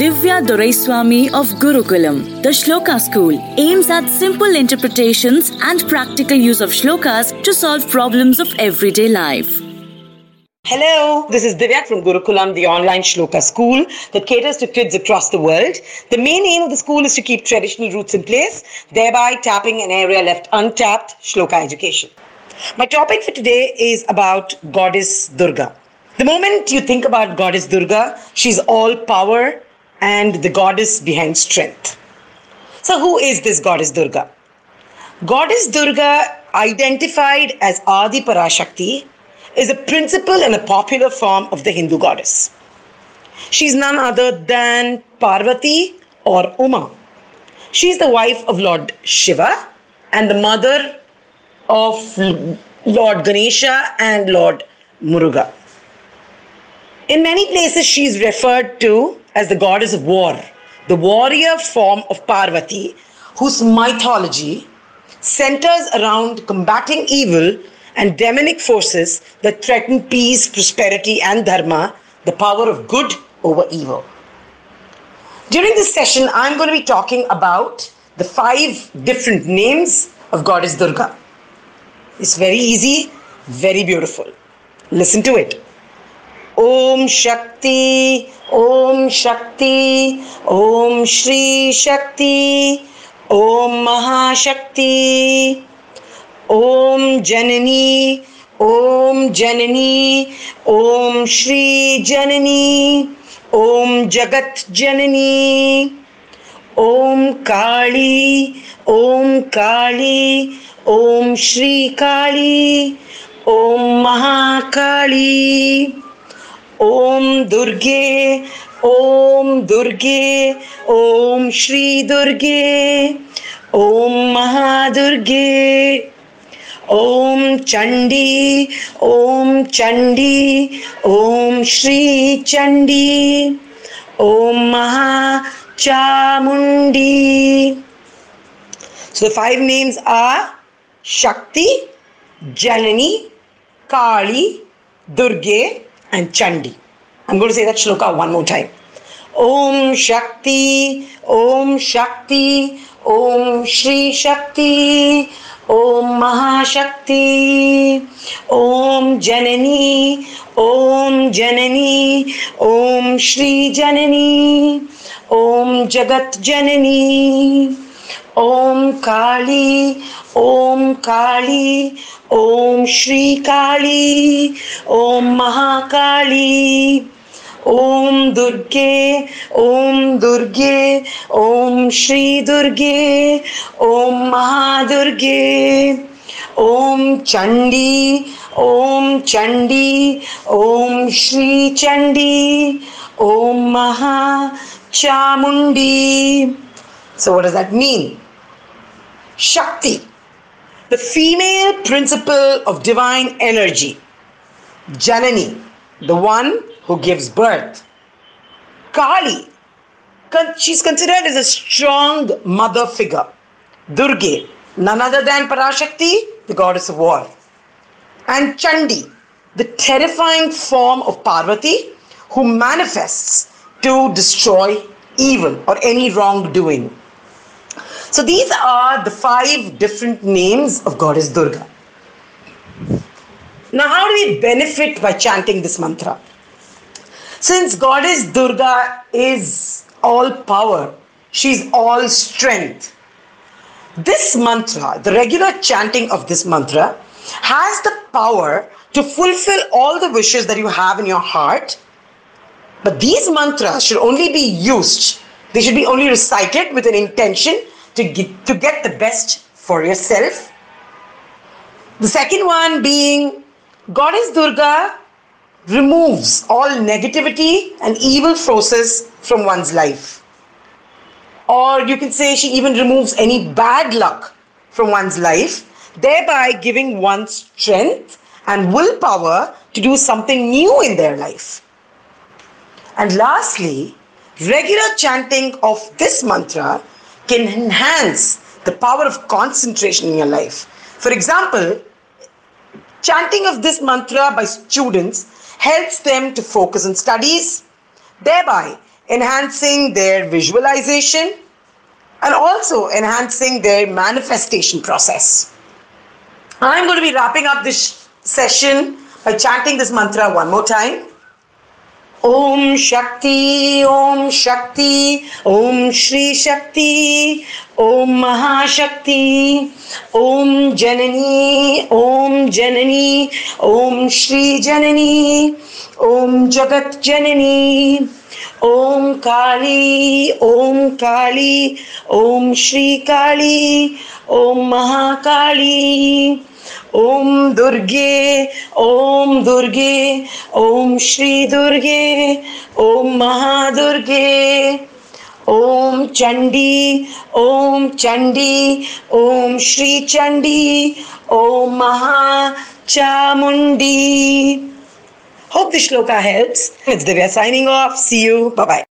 Divya Doraiswamy of Gurukulam. The Shloka School aims at simple interpretations and practical use of shlokas to solve problems of everyday life. Hello, this is Divyak from Gurukulam, the online Shloka school that caters to kids across the world. The main aim of the school is to keep traditional roots in place, thereby tapping an area left untapped, Shloka education. My topic for today is about Goddess Durga. The moment you think about Goddess Durga, she's all power and the goddess behind strength. So, who is this Goddess Durga? Goddess Durga, identified as Adi Parashakti, is a principal and a popular form of the Hindu goddess. She's none other than Parvati or Uma. She's the wife of Lord Shiva and the mother of Lord Ganesha and Lord Muruga. In many places, she is referred to as the goddess of war, the warrior form of Parvati, whose mythology centers around combating evil and demonic forces that threaten peace, prosperity, and dharma, the power of good over evil. During this session, I'm going to be talking about the five different names of Goddess Durga. It's very easy, very beautiful. Listen to it. Om Shakti, Om Shakti, Om Shri Shakti, Om Mahashakti, Om Janani, Om Janani, Om Shri Janani, Om Jagat Janani, Om Kali, Om Kali, Om Shri Kali, Om Mahakali. Om Durge, Om Durge, Om Shri Durge, Om Mahadurge, Om Chandi, Om Chandi, Om Shri Chandi, Om Maha Chamundi. So the five names are Shakti, Janani, Kali, Durge, and Chandi. I'm going to say that shloka one more time. Om Shakti, Om Shakti, Om Shri Shakti, Om Mahashakti, Om Janani, Om Janani, Om Shri Janani, Om Jagat Janani, Om Kali, Om Kali, Om Shri Kali, Om Mahakali, Om Durge, Om Durge, Om Shri Durge, Om Mahadurge, Om Chandi, Om Chandi, Om Shri Chandi, Om Maha Chamundi. So, what does that mean? Shakti, the female principle of divine energy. Janani, the one who gives birth. Kali, she's considered as a strong mother figure. Durge, none other than Parashakti, the goddess of war. And Chandi, the terrifying form of Parvati who manifests to destroy evil or any wrongdoing. So these are the five different names of Goddess Durga. Now, how do we benefit by chanting this mantra? Since Goddess Durga is all power, she's all strength. This mantra, the regular chanting of this mantra, has the power to fulfill all the wishes that you have in your heart. But these mantras should only be used, they should be only recited with an intention to get, to get the best for yourself. The second one being Goddess Durga removes all negativity and evil forces from one's life. Or you can say she even removes any bad luck from one's life, thereby giving one strength and willpower to do something new in their life. And lastly, regular chanting of this mantra can enhance the power of concentration in your life. For example, chanting of this mantra by students helps them to focus on studies, thereby enhancing their visualization, and also enhancing their manifestation process. I'm going to be wrapping up this session by chanting this mantra one more time. Om Shakti, Om Shakti, Om Shri Shakti, Om Mahashakti, Om Janani, Om Janani, Om Shri Janani, Om Jagat Janani, Om Kali, Om Kali, Om Shri Kali, Om Mahakali. Om Durge, Om Durge, Om Shri Durge, Om Mahadurge, Om Chandi, Om Chandi, Om Shri Chandi, Om Maha Chamundi. Hope the shloka helps. It's Divya signing off. See you. Bye bye.